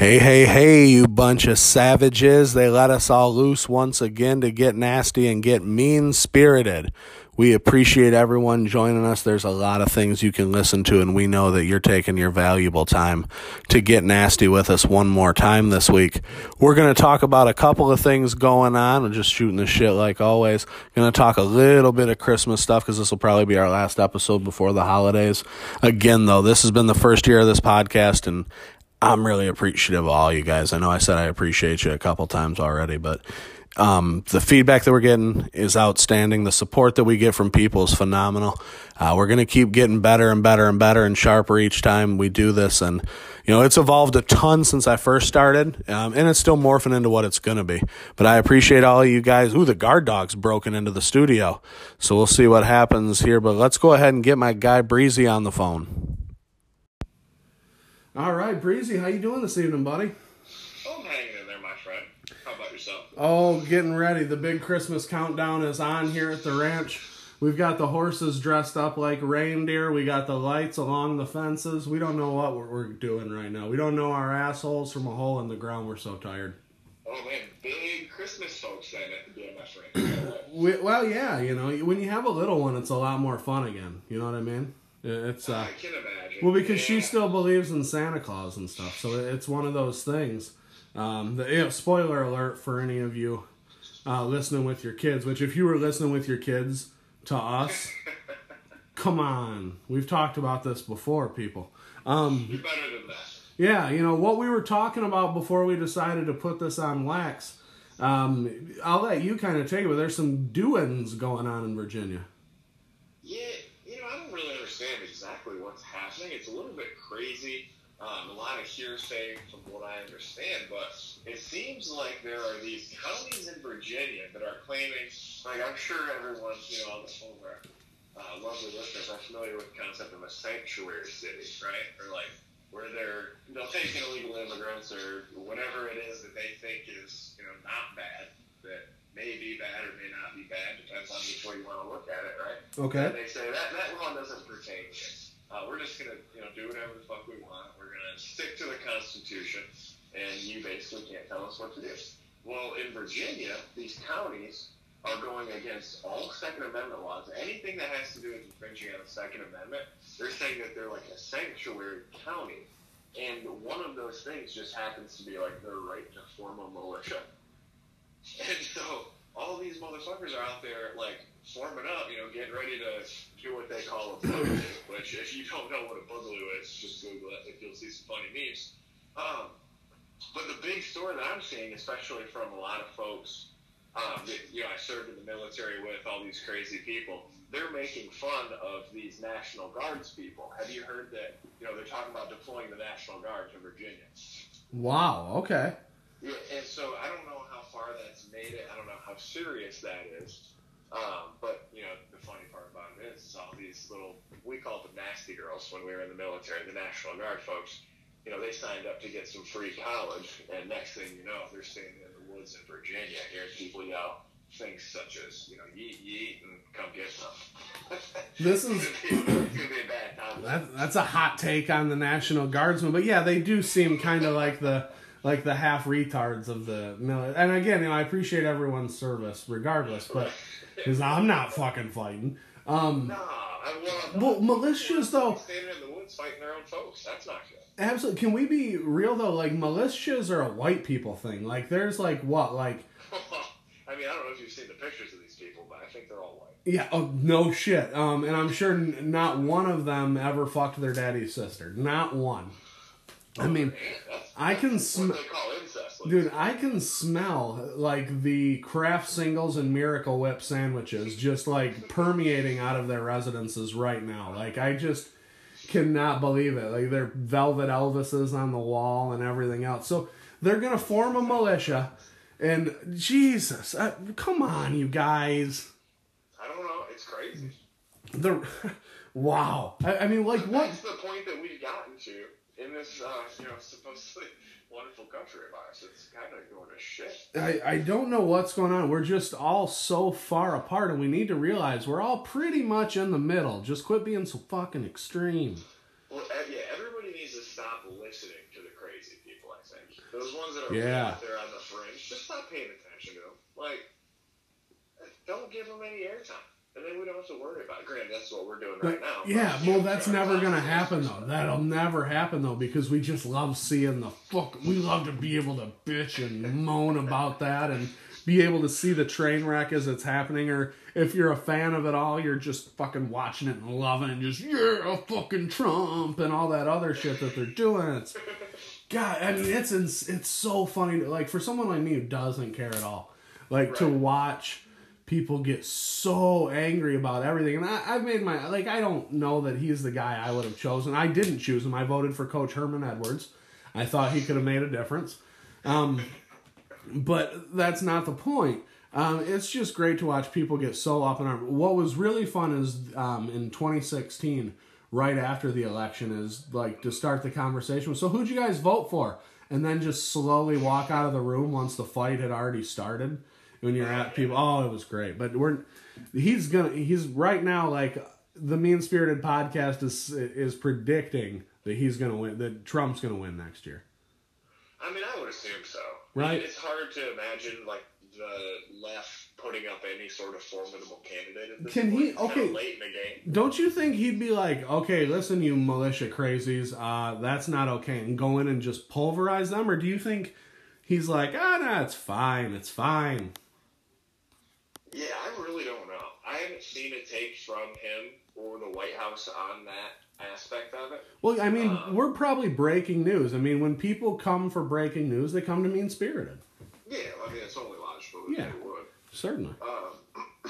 Hey, hey, hey, you bunch of savages. They let us all loose once again to get nasty and get mean spirited. We appreciate everyone joining us. There's a lot of things you can listen to, and we know that you're taking your valuable time to get nasty with us one more time this week. We're going to talk about a couple of things going on. I'm just shooting the shit like always. Going to talk a little bit of Christmas stuff because this will probably be our last episode before the holidays. Again, though, this has been the first year of this podcast, and I'm really appreciative of all you guys. I know I said I appreciate you a couple times already, but um, the feedback that we're getting is outstanding. The support that we get from people is phenomenal. Uh, we're going to keep getting better and better and better and sharper each time we do this. And, you know, it's evolved a ton since I first started, um, and it's still morphing into what it's going to be. But I appreciate all of you guys. Ooh, the guard dog's broken into the studio. So we'll see what happens here. But let's go ahead and get my guy Breezy on the phone. All right, Breezy, how you doing this evening, buddy? Oh, I'm hanging in there, my friend. How about yourself? Oh, getting ready. The big Christmas countdown is on here at the ranch. We've got the horses dressed up like reindeer. We got the lights along the fences. We don't know what we're, doing right now. We don't know our assholes from a hole in the ground. We're so tired. Oh man, big Christmas folks then at the my friend. We, well, yeah, you know, when you have a little one, it's a lot more fun again. You know what I mean? It's uh, I can imagine. well because she still believes in Santa Claus and stuff. So it's one of those things. Um, the, you know, spoiler alert for any of you uh, listening with your kids. Which, if you were listening with your kids to us, come on, we've talked about this before, people. Um, You're better than that. yeah, you know what we were talking about before we decided to put this on wax. Um, I'll let you kind of take it, but there's some doings going on in Virginia. Yeah, you know, I don't really understand exactly what's happening. It's a little bit crazy. Um, a lot of hearsay from what I understand, but it seems like there are these counties in Virginia that are claiming, like I'm sure everyone, you know, all the all of our uh, lovely listeners are familiar with the concept of a sanctuary city, right? Or like where they're they'll take illegal immigrants or whatever it is that they think is, you know, not bad, that may be bad or may not be bad, depends on which way you want to look at it, right? And they say that that law doesn't pertain here. Uh, we're just gonna, you know, do whatever the fuck we want. We're gonna stick to the Constitution, and you basically Well, in Virginia, these counties are going against all Second Amendment laws. Anything that has to do with infringing on the Second Amendment, they're saying that they're like a sanctuary county, and one of those things just happens to be like their right to form a militia. And so all these motherfuckers are out there like forming up, you know, getting ready to do what they call a boogaloo. Which, if you don't know what a boogaloo is, just Google it. If you'll see some funny memes. Um, but the big story that I'm seeing, especially from a lot of folks, um, that, you know, I served in the military with all these crazy people. They're making fun of these National Guards people. Have you heard that? You know, they're talking about deploying the National Guard to Virginia. Wow. Okay. Yeah, and so I don't know how far that's made it. I don't know how serious that is. Um, but you know, the funny part about it is, all these little we called them nasty girls when we were in the military, the National Guard folks. You know, they signed up to get some free college, and next thing you know, they're standing in the woods in Virginia, hearing people yell things such as, you know, yeet yeet and come get some. This is- gonna be a bad. That, that's a hot take on the National Guardsmen, but yeah, they do seem kind of like the like the half retards of the military. And again, you know, I appreciate everyone's service, regardless, but because I'm not fucking fighting. Um, Nah, I want. well, militias though, standing in the woods fighting their own folks. That's not good. Absolutely. Can we be real though? Like militias are a white people thing. Like there's like what like I mean, I don't know if you've seen the pictures of these people, but I think they're all white. yeah, oh no shit. Um, and I'm sure n- not one of them ever fucked their daddy's sister. Not one. I mean, That's, I can that's sm- what they call incest. like. Dude, I can smell like the Kraft singles and Miracle Whip sandwiches just like permeating out of their residences right now. Like I just cannot believe it. Like they're velvet Elvises on the wall and everything else. So they're gonna form a militia, and Jesus, uh, come on, you guys. I don't know. It's crazy. The wow. I, I mean, like what? That's the point that we've gotten to in this, uh, you know, supposedly wonderful country of ours. It's kind of going to shit. I, I don't know what's going on. We're just all so far apart, and we need to realize we're all pretty much in the middle. Just quit being so fucking extreme. Well, yeah, everybody needs to stop listening to the crazy people. I think Those ones that are Yeah. out there on the fringe, just stop paying attention to them. Like, don't give them any airtime. And then we don't have to worry about it. Granted, that's what we're doing right now. Yeah, well, that's never gonna happen though. That'll never happen though because we just love seeing the fuck. We love to be able to bitch and moan about that and be able to see the train wreck as it's happening. Or if you're a fan of it all, you're just fucking watching it and loving it and just yeah, fucking Trump and all that other shit that they're doing. It's God, I mean, it's it's so funny. To, like for someone like me who doesn't care at all, like to watch people get so angry about everything. And I, I've made my like I don't know that he's the guy I would have chosen. I didn't choose him. I voted for Coach Herman Edwards. I thought he could have made a difference. Um, but that's not the point. Um, it's just great to watch people get so up in arms. What was really fun is um, in 2016, right after the election, is like to start the conversation. So who'd you guys vote for? And then just slowly walk out of the room once the fight had already started. When you're at people, oh, it was great. But we're he's gonna he's right now like the mean spirited podcast is is predicting that he's gonna win that Trump's gonna win next year. I mean, I would assume so. Right. It's hard to imagine like the left putting up any sort of formidable candidate Can point. he- okay. late in the game. Don't you think he'd be like, okay, listen, you militia crazies, uh, that's not okay, and go in and just pulverize them? Or do you think he's like, ah, no, it's fine, it's fine? Yeah, I really don't know. I haven't seen a take from him or the White House on that aspect of it. Well, I mean, Uh. we're probably breaking news. I mean, when people come for breaking news, they come to mean spirited. Yeah, I mean, it's only logical Yeah. they would. Certainly. Um,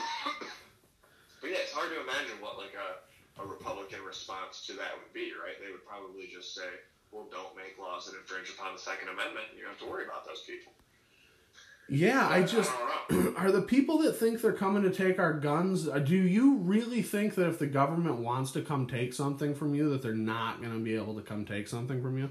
but yeah, it's hard to imagine what like a, a Republican response to that would be, right? They would probably just say, "Well, don't make laws that infringe upon the Second Amendment. You don't have to worry about those people." Yeah, I just. Are the people that think they're coming to take our guns, uh, do you really think that if the government wants to come take something from you, that they're not going to be able to come take something from you?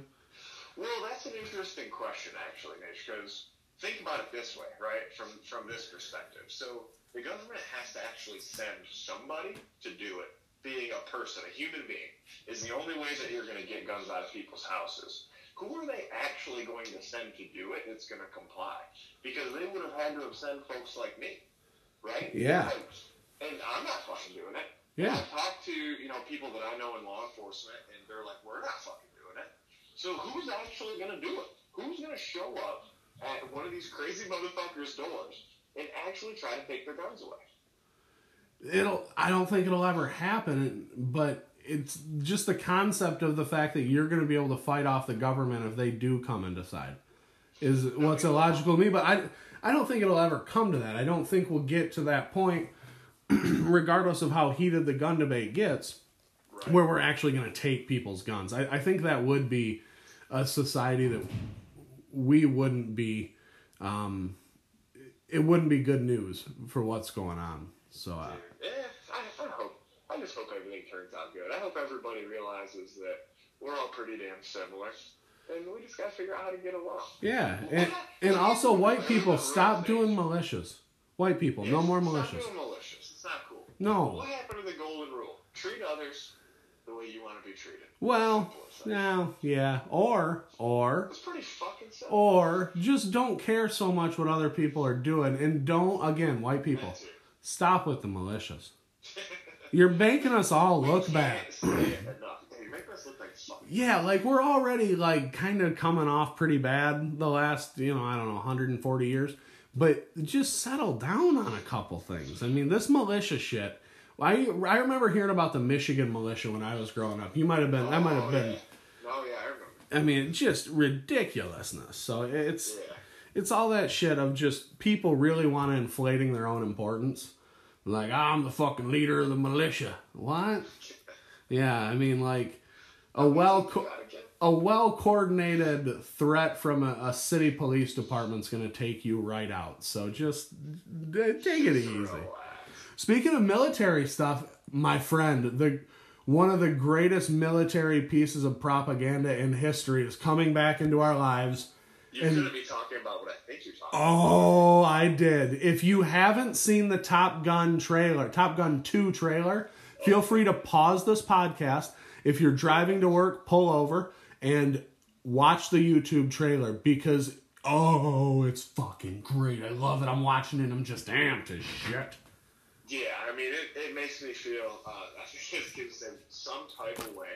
Well, that's an interesting question, actually, Mitch. Because think about it this way, right? From from this perspective, so the government has to actually send somebody to do it. Being a person, a human being, is the only way that you're going to get guns out of people's houses. Who are they actually going to send to do it that's going to comply? Because they would have had to have sent folks like me, right? Yeah. And I'm not fucking doing it. Yeah. I've talked to, you know, people that I know in law enforcement, and they're like, we're not fucking doing it. So who's actually going to do it? Who's going to show up at one of these crazy motherfuckers' doors and actually try to take their guns away? it'll i don't think it'll ever happen but it's just the concept of the fact that you're going to be able to fight off the government if they do come and decide is what's illogical to me but i i don't think it'll ever come to that i don't think we'll get to that point regardless of how heated the gun debate gets Right. where we're actually going to take people's guns I, I think that would be a society that we wouldn't be um it wouldn't be good news for what's going on so uh, I, I hope. I just hope everything turns out good. I hope everybody realizes that we're all pretty damn similar, and we just got to figure out how to get along. Yeah, and, and also white people stop doing militias. White people, no more Stop militias. doing malicious. It's not cool. No. What happened to the golden rule? Treat others the way you want to be treated. Well, Simple as that. no, yeah, or or It's pretty fucking simple. or just don't care so much what other people are doing, and don't again, white people, stop with the militias. You're making us all look bad. Can't say it enough. You make us look like fuck. Yeah, like we're already like kind of coming off pretty bad the last, you know, I don't know, 140 years. But just settle down on a couple things. I mean, this militia shit. I I remember hearing about the Michigan militia when I was growing up. You might have been. That might have Oh, been. Oh yeah, I remember. I mean, just ridiculousness. So it's Yeah. it's all that shit of just people really want to inflating their own importance. Like I'm the fucking leader of the militia. What? Yeah, I mean, like a well. Co- a well coordinated threat from a, a city police department's going to take you right out. So just take it easy. Speaking of military stuff, my friend, the one of the greatest military pieces of propaganda in history is coming back into our lives. You're And- gonna be talking about Oh, I did. If you haven't seen the Top Gun trailer, Top Gun 2 trailer, feel free to pause this podcast. If you're driving to work, pull over and watch the YouTube trailer because oh, it's fucking great. I love it. I'm watching it. I'm just amped as shit. Yeah, I mean, it, it makes me feel. Uh, I think it gives him some type of way.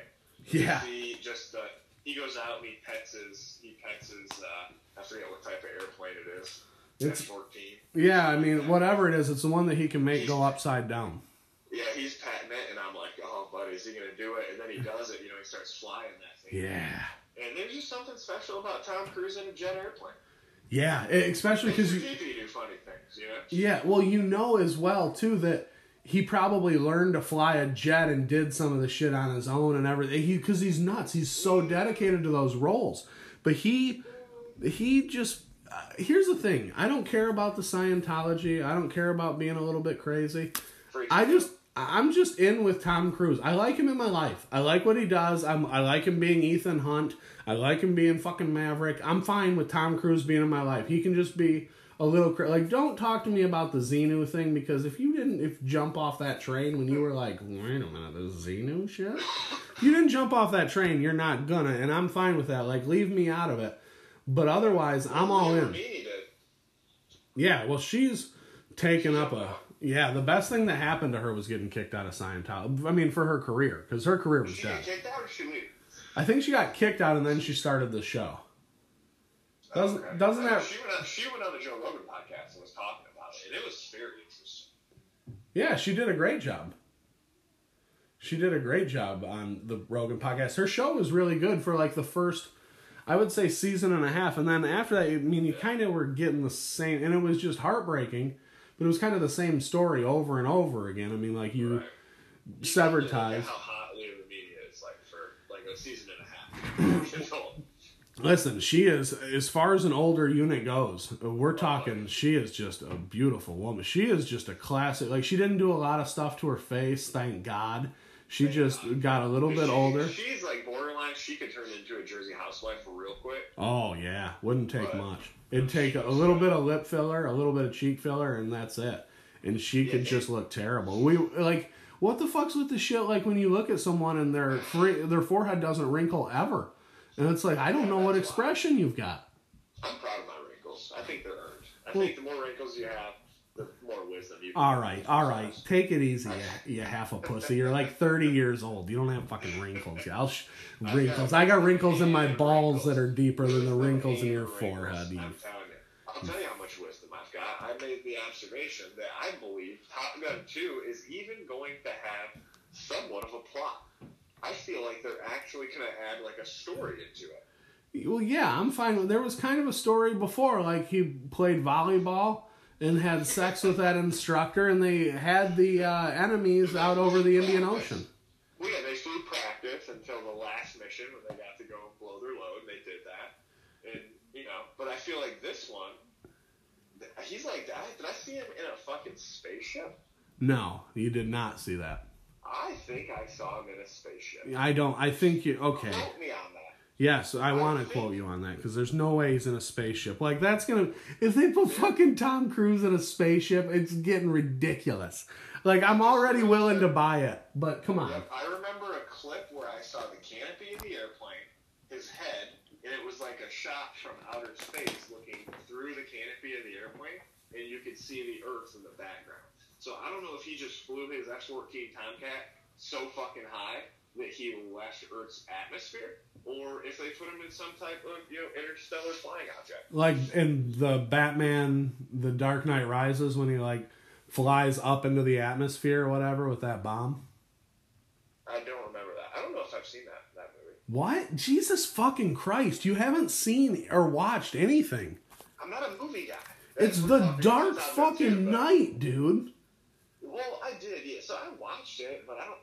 Yeah. He just uh, he goes out and he pets his he pets his uh, I forget what type of airplane it is. It's- F fourteen. Yeah, I mean, whatever it is, it's the one that he can make go upside down. Yeah, he's patting it, and I'm like, oh, buddy, is he gonna do it? And then he does it. You know, he starts flying that thing. Yeah. And there's just something special about Tom Cruise in a jet airplane. Yeah, especially because you. you do funny things, you know. Yeah, well, you know as well too that he probably learned to fly a jet and did some of the shit on his own and everything. He because he's nuts. He's so mm-hmm. dedicated to those roles. But he he just uh, here's the thing. I don't care about the Scientology. I don't care about being a little bit crazy. I just i'm just in with Tom Cruise. I like him in my life. I like what he does. I'm, I like him being Ethan Hunt. I like him being fucking Maverick. I'm fine with Tom Cruise being in my life. He can just be a little cra- like. Don't talk to me about the Xenu thing because if you didn't if jump off that train when you were like, wait a minute, the Xenu shit. You didn't jump off that train, you're not gonna, and I'm fine with that. Like, leave me out of it. But otherwise, I'm all in. Yeah, well, she's taken up a. Yeah, the best thing that happened to her was getting kicked out of Scientology. I mean, for her career, because her career was She dead. kicked out she leave? I think she got kicked out and then she started the show. Doesn't- Okay. doesn't that- She went, on, she went on the Joe Rogan podcast and was talking about it, and it was very interesting. Yeah, she did a great job. She did a great job on the Rogan podcast. Her show was really good for like the first, I would say, season and a half. And then after that, I mean, you kind of were getting the same, and it was just heartbreaking, but it was kind of the same story over and over again. I mean, like you Right. You severed ties. How hot Leah Remini is like for like a season and a half. Listen, she is as far as an older unit goes. We're talking. She is just a beautiful woman. She is just a classic. Like she didn't do a lot of stuff to her face. Thank God. She just got a little bit She- older. She's like borderline. She could turn into a Jersey housewife real quick. Oh yeah, wouldn't take But- much. It'd take a, a little bit of lip filler, a little bit of cheek filler, and that's it. And she could Yeah. just look terrible. We like what the fuck's with the shit? Like when you look at someone and their free, their forehead doesn't wrinkle ever, and it's like I don't know what expression you've got. I'm proud of my wrinkles. I think they're earned. I Well- think the more wrinkles you have, more wisdom you. All right, all right. Take it easy, you, you half a pussy. You're like 30 years old. You don't have fucking wrinkles. Yeah, I'll sh- wrinkles. I got wrinkles in my balls that are deeper than the wrinkles in your forehead. You. I'm telling you. I'll tell you how much wisdom I've got. I made the observation that I believe Top Gun 2 is even going to have somewhat of a plot. I feel like they're actually going to add like a story into it. Well, yeah, I'm fine. There was kind of a story before, like he played volleyball and had sex with that instructor, and they had the uh, enemies out over the Indian Ocean. Well, yeah, they flew practice until the last mission when they got to go and blow their load. and They did that, and you know. But I feel like this one, he's like, did I, did I see him in a fucking spaceship? No, you did not see that. I think I saw him in a spaceship. I don't. I think you. Okay. Quote me on that. Yes, I want to quote you on that because there's no way he's in a spaceship. Like that's gonna if they put fucking Tom Cruise in a spaceship, it's getting ridiculous. Like I'm already willing to buy it, but come on. Yep, I remember a clip where I saw the canopy of the airplane, his head, and it was like a shot from outer space looking through the canopy of the airplane, and you could see the Earth in the background. So I don't know if he just flew his F-14 Tomcat so fucking high that he left Earth's atmosphere, or if they put him in some type of you know interstellar flying object. Like in the Batman, the Dark Knight Rises, when he like flies up into the atmosphere or whatever with that bomb. I don't remember that. I don't know if I've seen that that movie. What? Jesus fucking Christ! You haven't seen or watched anything. I'm not a movie guy. It's the dark fucking too, but- night, dude. Well, I did, yeah. So I watched it, but I don't.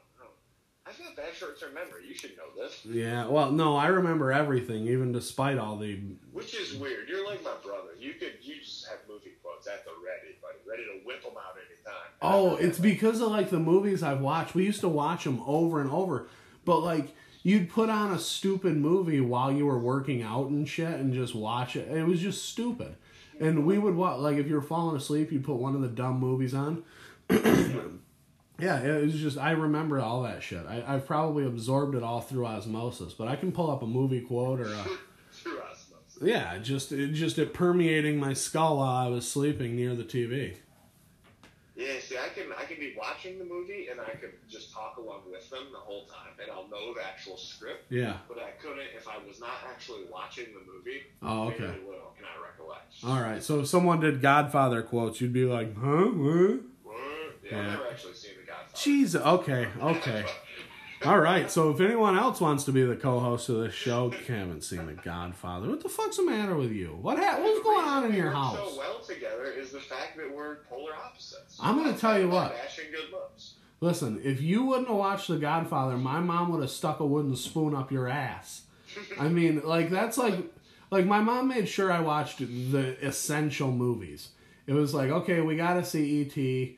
I don't I've got bad memory. You should know this. Yeah. Well, no, I remember everything, even despite all the Which is weird. You're like my brother. You could, you just have movie quotes at the ready, buddy, ready to whip them out anytime. Oh, it's because of like the movies I've watched. We used to watch them over and over, but like you'd put on a stupid movie while you were working out and shit, and just watch it. It was just stupid. And we would watch like if you were falling asleep, you'd put one of the dumb movies on. yeah, it was just I remember all that shit. I, I've probably absorbed it all through osmosis, but I can pull up a movie quote or a Yeah, just it just it permeating my skull while I was sleeping near the TV. Yeah, see, I can I can be watching the movie and I can just talk along with them the whole time, and I'll know the actual script. Yeah. But I couldn't if I was not actually watching the movie. Oh, okay. Very little can I recollect. All right. So if someone did Godfather quotes, you'd be like, huh? What? What? Yeah, Yeah. I've never actually seen Jeez. Okay. Okay. All right. So if anyone else wants to be the co-host of this show, haven't seen the Godfather. What the fuck's the matter with you? What ha- What's going on in your house? So well together is the fact that we're polar opposites. I'm gonna tell you what. Dashing good looks. Listen, if you wouldn't have watched The Godfather, my mom would have stuck a wooden spoon up your ass. I mean, like that's like like my mom made sure I watched the essential movies. It was like, okay, we got to see ET.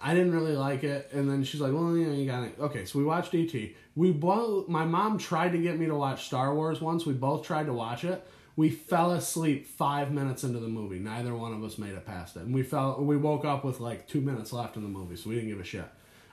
I didn't really like it, and then she's like, "Well, yeah, you got it." Okay, so we watched ET. We both. My mom tried to get me to watch Star Wars once. We both tried to watch it. We fell asleep five minutes into the movie. Neither one of us made it past it, and we fell. We woke up with like two minutes left in the movie, so we didn't give a shit.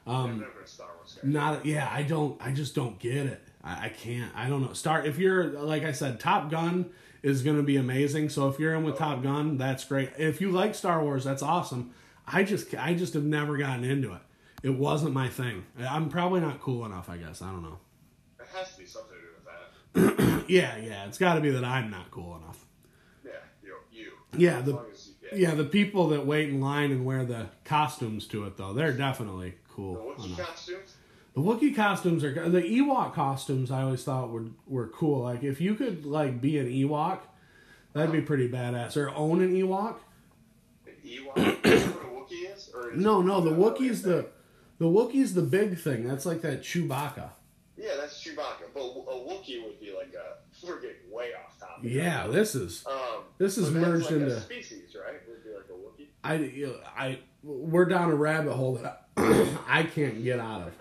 Um, I'm never a Star Wars. Not yeah, I don't. I just don't get it. I, I can't. I don't know. Start if you're like I said, Top Gun is going to be amazing. So if you're in with oh. Top Gun, that's great. If you like Star Wars, that's awesome. I just I just have never gotten into it. It wasn't my thing. I'm probably not cool enough. I guess I don't know. It has to be something to do with that. Yeah, yeah. It's got to be that I'm not cool enough. Yeah, you. you. Yeah, the long as you get yeah the people that wait in line and wear the costumes to it though, they're definitely The cool. Wookiee enough. costumes. The Wookiee costumes are the Ewok costumes. I always thought were were cool. Like if you could like be an Ewok, that'd be pretty badass. Or own an Ewok. An Ewok. No, no, the Wookiee's the the Wookiee's the big thing. That's like that Chewbacca. Yeah, that's Chewbacca. But a Wookiee would be like a. We're getting way off topic. Yeah, this is Um, This is merged like into- species, right? Would be like a Wookiee. I you know, I we're down a rabbit hole that I can't get out of.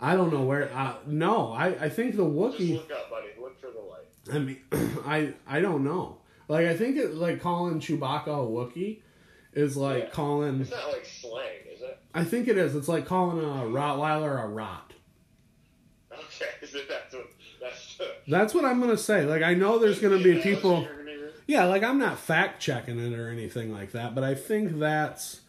I don't know where. Uh, no, I I think the Just look up, buddy. Look for the light. I mean, I I don't know. Like I think it like calling Chewbacca a Wookiee is like Yeah. calling. It's not like slang, is it? I think it is. It's like calling a Rottweiler a rot. Okay, is it that's what that's the. That's what I'm gonna say. Like I know there's gonna be people. what you're gonna use? Yeah, like I'm not fact checking it or anything like that, but I think that's.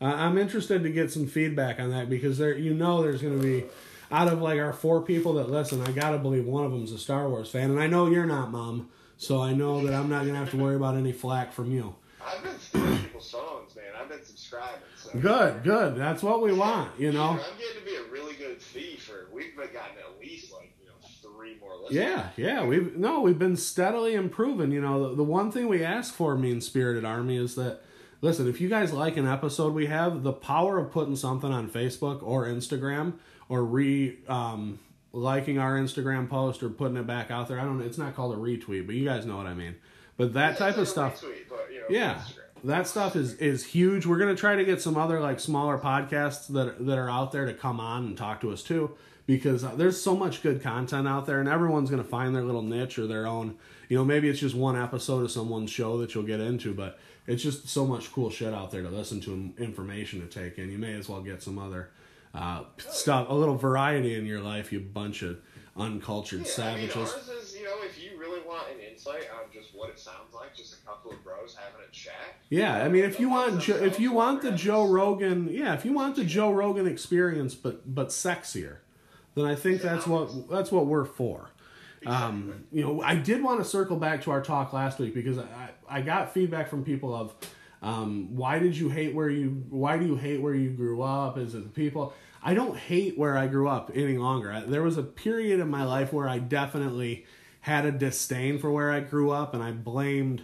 Uh, I'm interested to get some feedback on that because there, you know, there's gonna be. Out of like our four people that listen, I gotta believe one of them's a Star Wars fan, and I know you're not, Mom. So I know that I'm not gonna have to worry about any flack from you. I've been stealing people's songs, man. I've been subscribing. So. Good, good. That's what we want, you know. I'm getting to be a really good thief. For we've gotten at least like you know three more listeners. Yeah, yeah. We've no, we've been steadily improving. You know, the, the one thing we ask for, Mean Spirited Army, is that listen, if you guys like an episode we have, the power of putting something on Facebook or Instagram or re um, liking our Instagram post or putting it back out there. I don't know. It's not called a retweet, but you guys know what I mean. But that It's type of stuff. but, you know, Yeah, that stuff is is huge. We're gonna try to get some other like smaller podcasts that that are out there to come on and talk to us too, because uh, there's so much good content out there, and everyone's gonna find their little niche or their own. You know, maybe it's just one episode of someone's show that you'll get into, but it's just so much cool shit out there to listen to and information to take in. You may as well get some other uh, stuff, a little variety in your life. You bunch of uncultured Yeah, savages. I mean, ours is, you know, if you really want an insight on just what it sounds like, just a couple of bros having a chat. Yeah, I mean, if you want, Jo- if you want the Joe Rogan, yeah, if you want the Joe Rogan experience, but but sexier, then I think that's what that's what we're for. Um, you know, I did want to circle back to our talk last week because I I got feedback from people of, um, why did you hate where you why do you hate where you grew up? Is it the people? I don't hate where I grew up any longer. I, there was a period in my life where I definitely had a disdain for where I grew up, and I blamed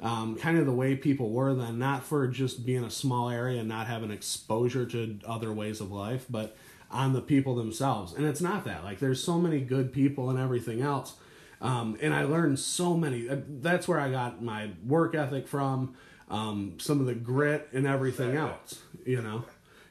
um, kind of the way people were then, not for just being a small area and not having exposure to other ways of life, but on the people themselves. And it's not that. Like, there's so many good people and everything else. Um, and I learned so many. uh, That's where I got my work ethic from, um, some of the grit and everything else, you know?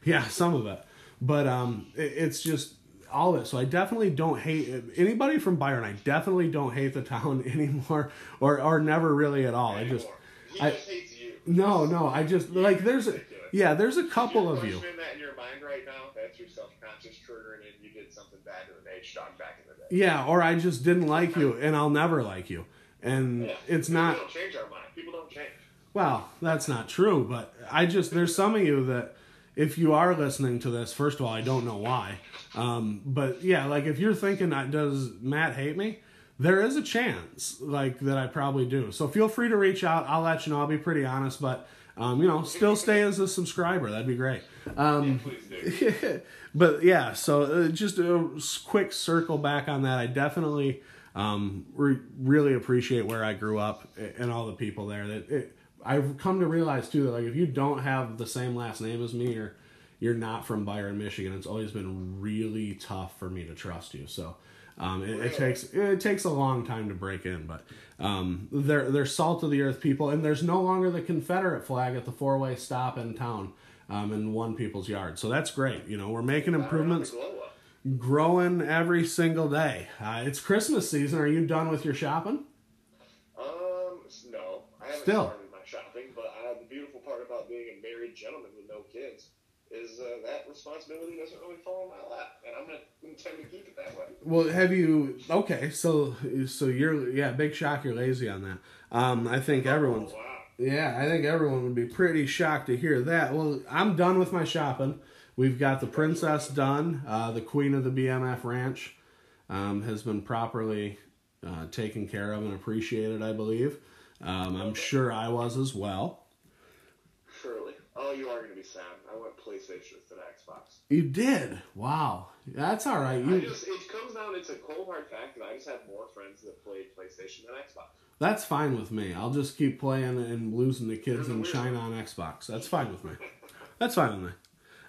Yeah, some of it. But um, it, it's just all of it. So I definitely don't hate anybody from Byron. I definitely don't hate the town anymore, or or never really at all. I just Anymore. I- just hates you. no, no. I just like there's a yeah. There's a couple of you. that in your mind right now. That's your self-conscious triggering in. You did something bad to an H dog back in the day. Yeah, or I just didn't like you, and I'll never like you. and Yeah. it's We not. change our mind. People don't change. Well, that's not true, but I just there's some of you that if you are listening to this, first of all, I don't know why. Um, but yeah, like if you're thinking that does Matt hate me, there is a chance like that I probably do. So feel free to reach out. I'll let you know. I'll be pretty honest, but um, you know, still stay as a subscriber. That'd be great. Um, do. but yeah, so uh, just a quick circle back on that. I definitely um, re- really appreciate where I grew up and all the people there. That it, I've come to realize too that like if you don't have the same last name as me or you're not from Byron, Michigan, it's always been really tough for me to trust you. So. Um, it, it takes it takes a long time to break in, but um, they're they're salt of the earth people, and there's no longer the Confederate flag at the four way stop in town um, in one people's yard. So that's great. You know, we're making improvements, growing every single day. Uh, it's Christmas season. Are you done with your shopping? Um, no, I haven't Still. started my shopping, but uh, the beautiful part about being a married gentleman with no kids is uh, that responsibility doesn't really fall in my lap, and I'm gonna intend to keep it that way. Well, have you? Okay, so so you're yeah, big shock. You're lazy on that. Um, I think everyone's. Oh, wow. Yeah, I think everyone would be pretty shocked to hear that. Well, I'm done with my shopping. We've got the princess done. Uh, the queen of the BMF ranch um, has been properly uh, taken care of and appreciated, I believe. Um, I'm sure I was as well. Surely. Oh, you are gonna be sad. I PlayStation of Xbox. You did. Wow, that's all right. I just it comes down. It's a cold hard fact that I just have more friends that play PlayStation than Xbox. that's fine with me. I'll just keep playing and losing the kids and China on Xbox. That's fine with me. That's fine with me.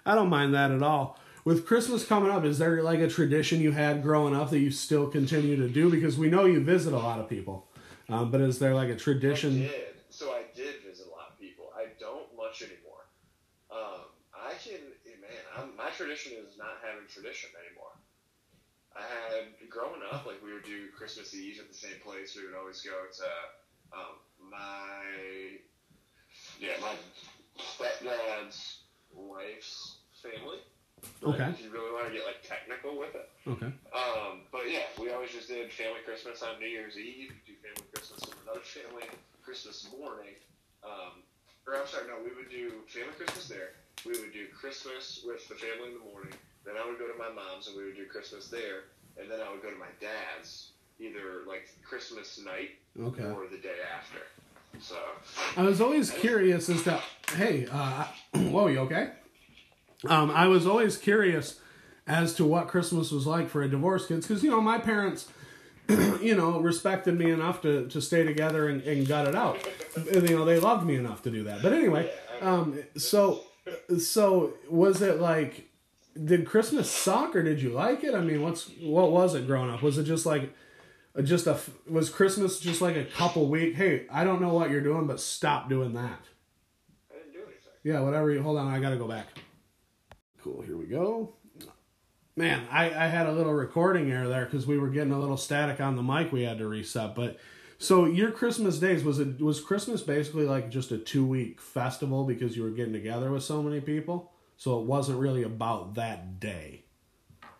I don't mind that at all. With Christmas coming up, is there like a tradition you had growing up that you still continue to do? Because we know you visit a lot of people, um, but is there like a tradition? did. So I did visit a lot of people. I don't much anymore. Um, I can, eh, man, I'm, my tradition is not having tradition anymore. I had, growing up, like we would do Christmas Eve at the same place. We would always go to um, my, yeah, my stepdad's wife's family. Like, Okay. if you really want to get like technical with it. Okay. Um, but yeah, we always just did family Christmas on New Year's Eve, We do family Christmas with another family Christmas morning. Um, or I'm sorry, no, we would do family Christmas there. We would do Christmas with the family in the morning. Then I would go to my mom's and we would do Christmas there. And then I would go to my dad's either like Christmas night Okay. or the day after. So I was always curious as to, hey, uh, whoa, you okay? Um, I was always curious as to what Christmas was like for a divorced kids because you know my parents, you know, respected me enough to, to stay together and, and gut it out. You know, they loved me enough to do that. But anyway, um, so so was it like? Did Christmas suck or did you like it? I mean, what's what was it growing up? Was it just like just a was Christmas just like a couple week? Hey, I don't know what you're doing, but stop doing that. I didn't do anything. Yeah, whatever. You hold on, I gotta go back. Cool. Here we go. Man, I, I had a little recording error there because we were getting a little static on the mic. We had to reset. But so your Christmas days was it was Christmas basically like just a two week festival because you were getting together with so many people. So it wasn't really about that day.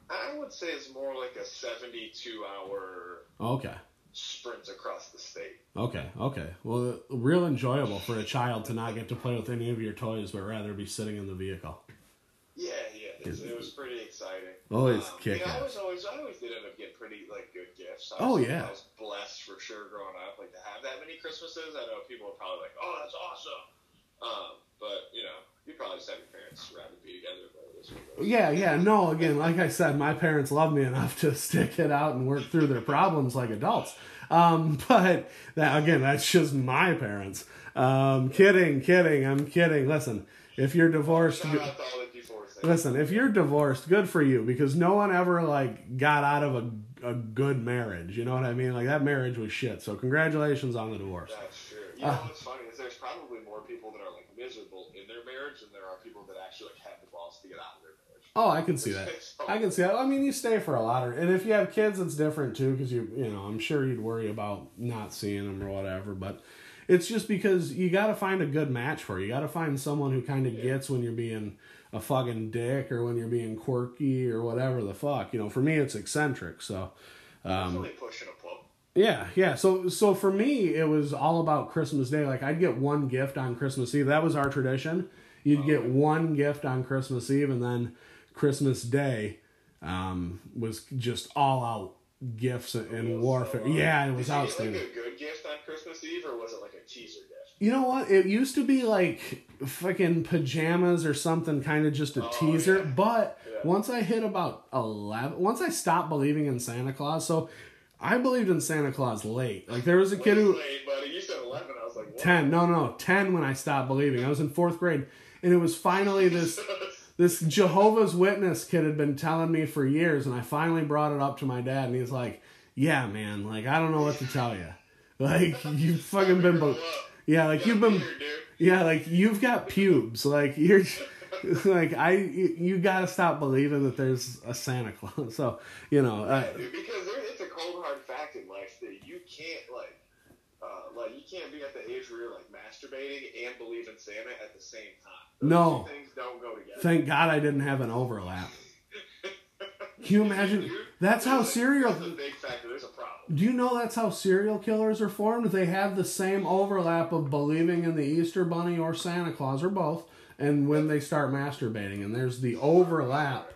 I would say it's more like a 72 hour Okay. sprint across the state. Okay, okay. Well, real enjoyable for a child to not get to play with any of your toys, but rather be sitting in the vehicle. Yeah, yeah, it was, pretty exciting. Always um, kick you know, I was always, I always did end up getting pretty like Oh, yeah. I was blessed for sure growing up, like to have that many Christmases. I know people are probably like, "Oh, that's awesome," um, but you know, you probably just have your parents rather be together. But it is what it is. Yeah, yeah. No, again, like I said, my parents love me enough to stick it out and work through their problems like adults. Um, but that again, that's just my parents. Um, kidding, kidding. I'm kidding. Listen, if you're divorced, Shout out to all the divorced. listen, if you're divorced, good for you because no one ever like got out of a a good marriage. You know what I mean? Like that marriage was shit. So congratulations on the divorce. That's true. You ah. know what's funny is there's probably more people that are like miserable in their marriage than there are people that actually like have the balls to get out of their marriage. Oh, I can see that. I can see that. I mean, you stay for a lot, of, and if you have kids, it's different too, because you, you know, I'm sure you'd worry about not seeing them or whatever. But it's just because you got to find a good match for you. You got to find someone who kind of gets when you're being a fucking dick or when you're being quirky or whatever the fuck. You know, for me, it's eccentric. So, um, Definitely pushing a pull. Yeah, yeah. So so for me, it was all about Christmas Day. Like I'd get one gift on Christmas Eve. That was our tradition. You'd get one gift on Christmas Eve, and then Christmas Day um, was just all out gifts and, warfare. So, uh, yeah, it was outstanding. Like a good gift on Christmas Eve, or was it like a teaser gift? You know what? It used to be like fucking pajamas or something, kind of just a Oh, teaser. yeah. But Yeah. once I hit about 11, once I stopped believing in Santa Claus, so I believed in Santa Claus late. Like there was a kid who. late, buddy. You said eleven. I was like, what? 10 no no 10 when i stopped believing i was in fourth grade and it was finally this this jehovah's witness kid had been telling me for years and i finally brought it up to my dad and he's like yeah man like i don't know what to tell you like you've fucking been be-. Yeah like you've been yeah like you've got pubes like you're like i you, gotta stop believing that there's a santa claus so you know uh, Dude, because there, it's a cold hard fact in life that you can't like, uh, like you can't be at the age where you're like masturbating and believe in Santa at the same time. Those No. two things don't go together. thank god i didn't have an overlap can you imagine that's how serial That's a big factor. There's a problem. Do you know that's how serial killers are formed? They have the same overlap of believing in the Easter Bunny or Santa Claus or both, and when they start masturbating, and there's the overlap,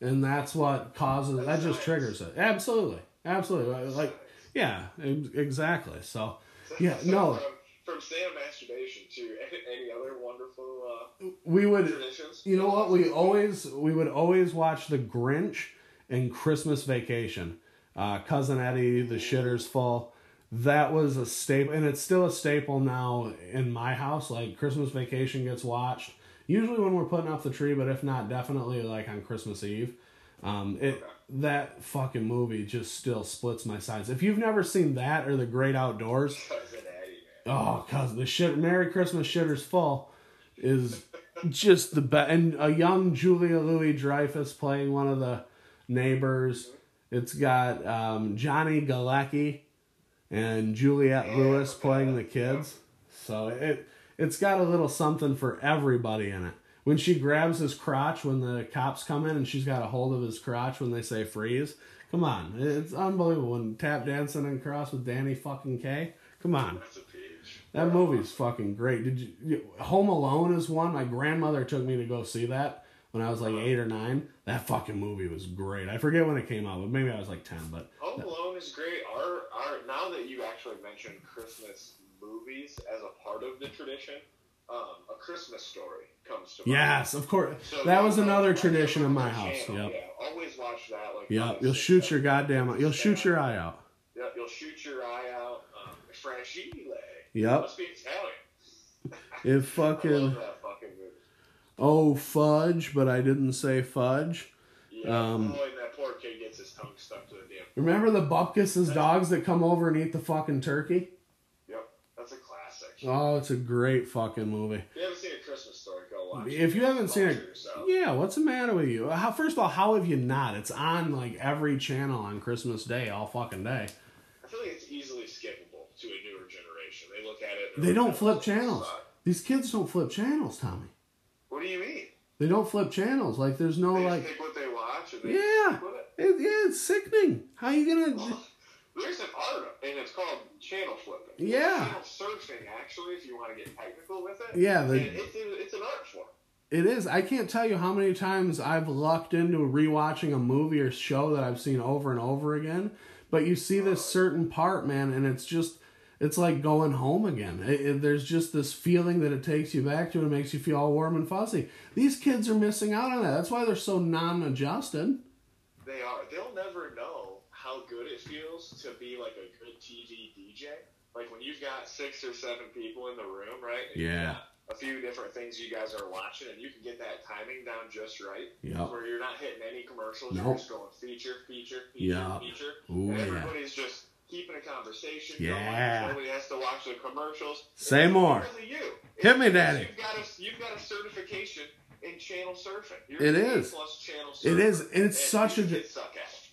and that's what causes that just triggers it. Absolutely, absolutely. Like, yeah, exactly. So, yeah, So no, From, from Santa masturbation to any other wonderful uh, we would. traditions. You know what? We always we would always watch The Grinch and Christmas Vacation. Uh, Cousin Eddie, The Shitter's Fall. That was a staple, and it's still a staple now in my house. Like Christmas Vacation gets watched usually when we're putting up the tree, but if not, definitely like on Christmas Eve. Um, it that fucking movie just still splits my sides. If you've never seen that or The Great Outdoors, Cousin Eddie. Oh, cause the shit, Merry Christmas Shitter's Fall, is just the best. And a young Julia Louis Dreyfus playing one of the neighbors. It's got um, Johnny Galecki and Juliette Lewis playing the kids. So it it's got a little something for everybody in it. When she grabs his crotch when the cops come in and she's got a hold of his crotch when they say freeze. Come on, it's unbelievable. When tap dancing and cross with Danny fucking Kaye. Come on. That's a peach. That movie's fucking great. Did you? Home Alone is one. My grandmother took me to go see that when I was like eight or nine. That fucking movie was great. I forget when it came out, but maybe I was like ten. But Home Alone is great. Our, our now that you actually mentioned Christmas movies as a part of the tradition, um, a Christmas story comes to mind. yes, of course, So that was another tradition in my house. channel, Yep, Yeah, always watch that. Like yep. on You'll shoot your goddamn. You'll shoot your eye out. Yeah, you'll shoot your eye out. Um, fragile. Yep. Must be Italian. It fucking that fucking movie. Oh fudge, but I didn't say fudge. Yeah. Um, oh, and that poor kid gets his tongue stuck to the damn. Remember the Bumpus's dogs that come over and eat the fucking turkey? Yep, that's a classic. Oh, it's a great fucking movie. If you haven't seen a Christmas story, go watch it. If you haven't seen it, yourself. yeah, what's the matter with you? How, first of all, how have you not? It's on like every channel on Christmas Day, all fucking day. I feel like it's easily skippable to a newer generation. They look at it. and They don't flip "Oh, channels. sucks." These kids don't flip channels, Tommy. What do you mean? They don't flip channels. Like there's no They like, pick what they watch and they yeah, it. it, yeah, it's sickening. How you gonna? There's an art, and it's called channel flipping. Yeah. Channel surfing, actually, if you want to get technical with it. Yeah, the- it's, it's an art form. It is. I can't tell you how many times I've lucked into rewatching a movie or show that I've seen over and over again. But you see this certain part, man, and it's just, it's like going home again. It, it- there's just this feeling that it takes you back to and makes you feel all warm and fuzzy. These kids are missing out on that. That's why they're so non adjusted. They are. They'll never know how good it feels to be like a good TV DJ. Like when you've got six or seven people in the room, right? Yeah. A few different things you guys are watching, and you can get that timing down just right. Yep. Where you're not hitting any commercials. Nope. You're just going feature, feature, feature, Yeah. feature. Ooh, and yeah. everybody's just keeping a conversation Yeah. going. Nobody has to watch the commercials. Say It's more. you. Hit me, Daddy. You've got a, you've got a certification in channel surfing. You're It is. Channel It surfer, is, and it's such a- it.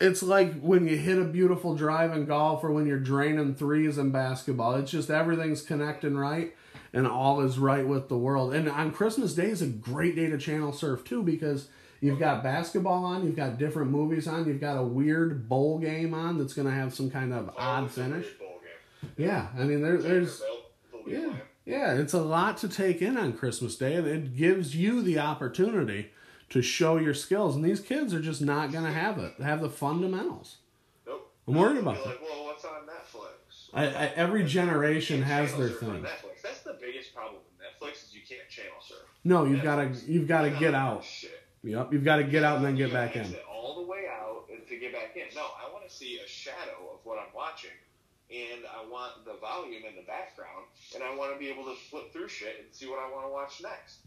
It's like when you hit a beautiful drive in golf or when you're draining threes in basketball. It's just everything's connecting right and all is right with the world. And on Christmas Day is a great day to channel surf too because You've got basketball on. You've got different movies on. You've got a weird bowl game on that's going to have some kind of odd it's a weird finish. Yeah, I mean there, there's Vanderbilt, they'll be yeah, yeah, it's a lot to take in on Christmas Day, and it gives you the opportunity to show your skills. And these kids are just not going to have it. They Have the fundamentals. Nope. I'm worried about like, well, what's on Netflix? I, I, every generation has their Channel surf on thing. Netflix. That's the biggest problem with Netflix is you can't channel surf. No, you've got to you've got to get out. Shit. Yep, you've got to get out and then get back in. All the way out and to get back in. No, I want to see a shadow of what I'm watching, and I want the volume in the background, and I want to be able to flip through shit and see what I want to watch next.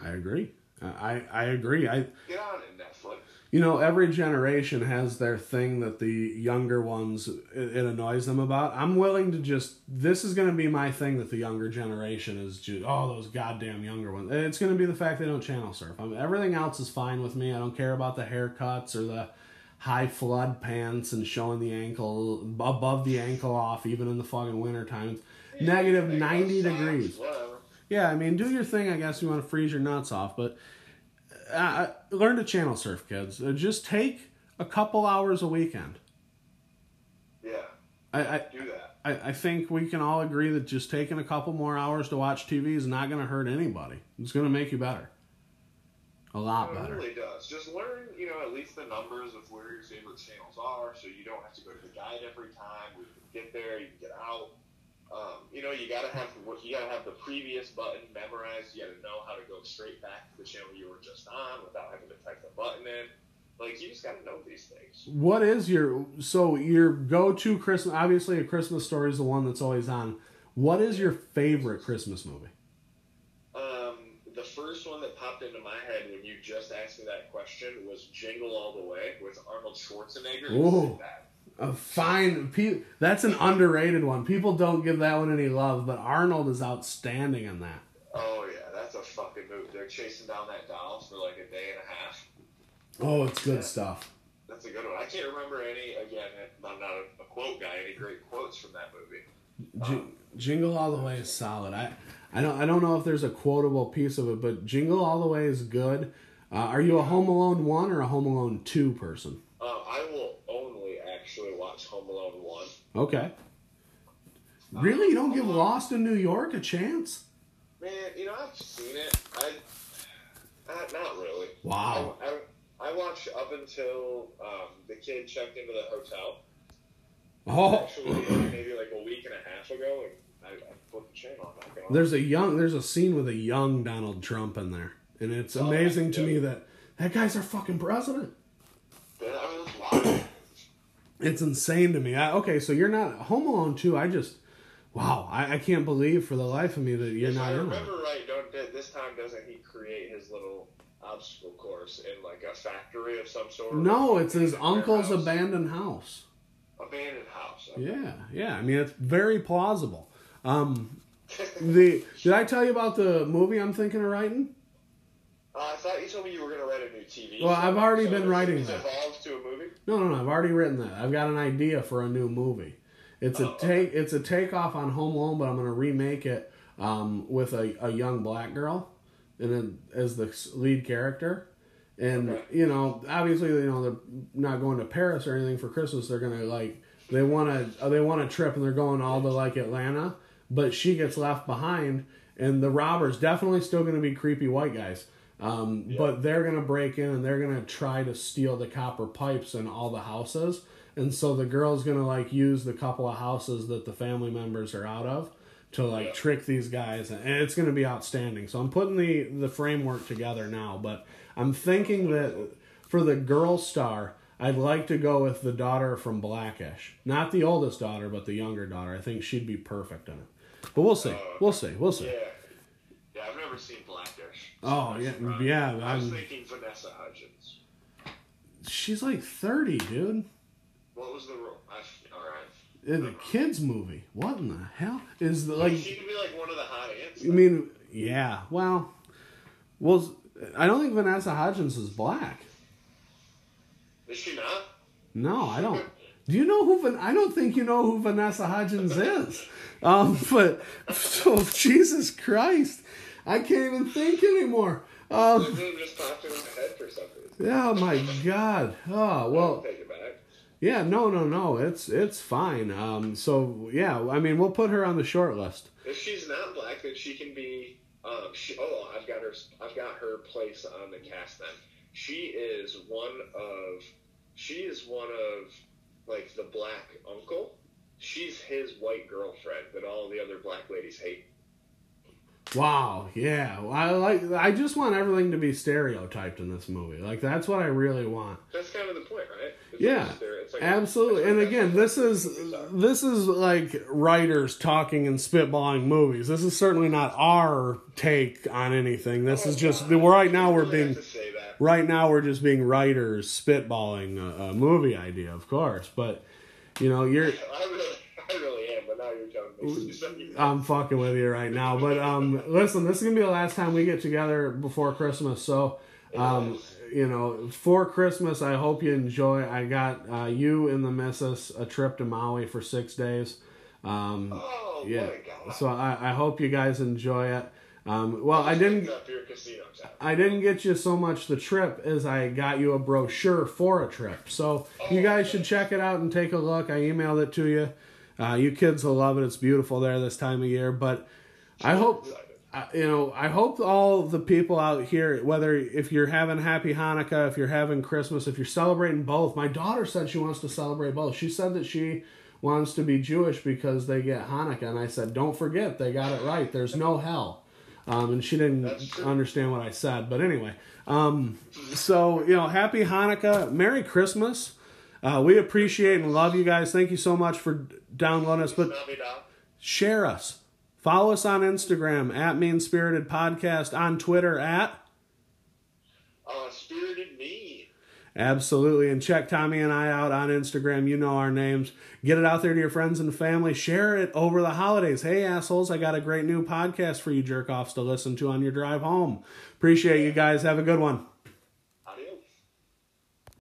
I agree. I, I agree. I Get on it, Netflix. You know every generation has their thing that the younger ones it, it annoys them about. I'm willing to just this is going to be my thing that the younger generation is just oh those goddamn younger ones. It's going to be the fact they don't channel surf. I mean, everything else is fine with me. I don't care about the haircuts or the high flood pants and showing the ankle above the ankle off even in the fucking winter time. It's negative 90 those socks, degrees. Yeah, I mean, do your thing. I guess you want to freeze your nuts off, but uh, learn to channel surf, kids. Uh, just take a couple hours a weekend. Yeah, I, I, do that. I I think we can all agree that just taking a couple more hours to watch TV is not going to hurt anybody. It's going to make you better. A lot it better. really does. Just learn, you know, at least the numbers of where your favorite channels are, so you don't have to go to the guide every time. We can get there, you can get out. Um, you know, you gotta have you gotta have the previous button memorized. You gotta know how to go straight back to the channel you were just on without having to type the button in. Like you just gotta know these things. What is your so your go-to Christmas? Obviously, a Christmas story is the one that's always on. What is your favorite Christmas movie? Um, the first one that popped into my head when you just asked me that question was Jingle All the Way with Arnold Schwarzenegger. Ooh. A fine. Pe- that's an underrated one. People don't give that one any love, but Arnold is outstanding in that. Oh yeah, that's a fucking movie. They're chasing down that doll for like a day and a half. Oh, it's good stuff. That's a good one. I can't remember any. Again, I'm not a, a quote guy. Any great quotes from that movie? J- Jingle All the Way is solid. I, I don't, I don't know if there's a quotable piece of it, but Jingle All the Way is good. Uh, are you a Home Alone one or a Home Alone two person? Uh, I will actually watch Home Alone one. Okay. Really, you don't give Lost in New York a chance? Man, you know I've seen it. I not, not really. Wow. I, I, I watched up until um, the kid checked into the hotel. Oh, Actually, maybe like a week and a half ago, and I, I put the channel on. Not gonna lie. there's a young, there's a scene with a young Donald Trump in there, and it's amazing to yeah. me that that guy's our fucking president. Yeah, I mean, that's wild. It's insane to me. I, okay, so you're not Home Alone 2. I just, wow, I, I can't believe for the life of me that you're if not I remember that. right, don't this time doesn't he create his little obstacle course in like a factory of some sort? No, it's his uncle's abandoned house. abandoned house. Okay. Yeah, yeah. I mean, it's very plausible. Um, the did I tell you about the movie I'm thinking of writing? Uh, I thought you told me you were going to write a new TV. Well, show. I've already So been writing that. evolved to a movie. No, no, no. I've already written that. I've got an idea for a new movie. It's a Oh, take. It's a takeoff on Home Alone, but I'm going to remake it um, with a, a young black girl, and then as the lead character. And Okay. you know, obviously, you know, they're not going to Paris or anything for Christmas. They're gonna like they want to they want a trip, and they're going all to like Atlanta. But she gets left behind, and the robbers definitely still going to be creepy white guys. Um, But they're going to break in and they're going to try to steal the copper pipes in all the houses. And so the girl's going to like use the couple of houses that the family members are out of to like Yeah. trick these guys. And it's going to be outstanding. So I'm putting the, the framework together now. But I'm thinking that for the girl star, I'd like to go with the daughter from Blackish. Not the oldest daughter, but the younger daughter. I think she'd be perfect in it. But we'll see. We'll see. We'll see. Yeah. Yeah, I've never seen. Oh, yeah, yeah, I was I'm- thinking Vanessa Hudgens. She's like 30, dude. What was the role? I, all right. In the kids movie. What in the hell is the, like? she could be like one of the hot aunts. I mean, yeah. Well, well, I don't think Vanessa Hudgens is black. Is she not? No, I don't. Do you know who? Van- I don't think you know who Vanessa Hudgens is. Um, but oh, Jesus Christ, I can't even think anymore. Um, just popped in my head for some reason. oh my God. Oh well. take it back. Yeah. No. No. No. It's it's fine. Um. So yeah. I mean, we'll put her on the short list. If she's not black, then she can be. Um, she, oh, I've got her. I've got her place on the cast. Then she is one of. She is one of like the black uncle. She's his white girlfriend that all the other black ladies hate. Wow, yeah. I like I just want everything to be stereotyped in this movie. Like that's what I really want. That's kind of the point, right? It's Yeah, like it's like- Absolutely. And again, this is this is like writers talking and spitballing movies. This is certainly not our take on anything. This is oh, just right now we're Oh, being to say that. right now we're just being writers spitballing a, a movie idea, of course. But you know, you're I'm fucking with you right now. But um, listen, this is gonna be the last time we get together before Christmas. So, um, you know, for Christmas, I hope you enjoy. I got uh, you and the missus a trip to Maui for six days. Um, oh yeah. So I, I hope you guys enjoy it. Um, well, I didn't. Up your casino town. I didn't get you so much the trip as I got you a brochure for a trip. So you guys should check it out and take a look. I emailed it to you. Uh, you kids will love it. It's beautiful there this time of year. But I hope, you know, I hope all the people out here, whether if you're having Happy Hanukkah, if you're having Christmas, if you're celebrating both. My daughter said she wants to celebrate both. She said that she wants to be Jewish because they get Hanukkah, and I said, don't forget, they got it right. There's no hell. Um, and she didn't understand what I said. But anyway, um, so you know, happy Hanukkah, Merry Christmas. Uh, we appreciate and love you guys. Thank you so much for downloading us. But share us, follow us on Instagram at Mean Spirited Podcast, on Twitter at Uh, spirited me. Absolutely. And check Tommy and I out on Instagram. You know our names. Get it out there to your friends and family. Share it over the holidays. Hey, assholes, I got a great new podcast for you jerk offs to listen to on your drive home. Appreciate you guys. Have a good one.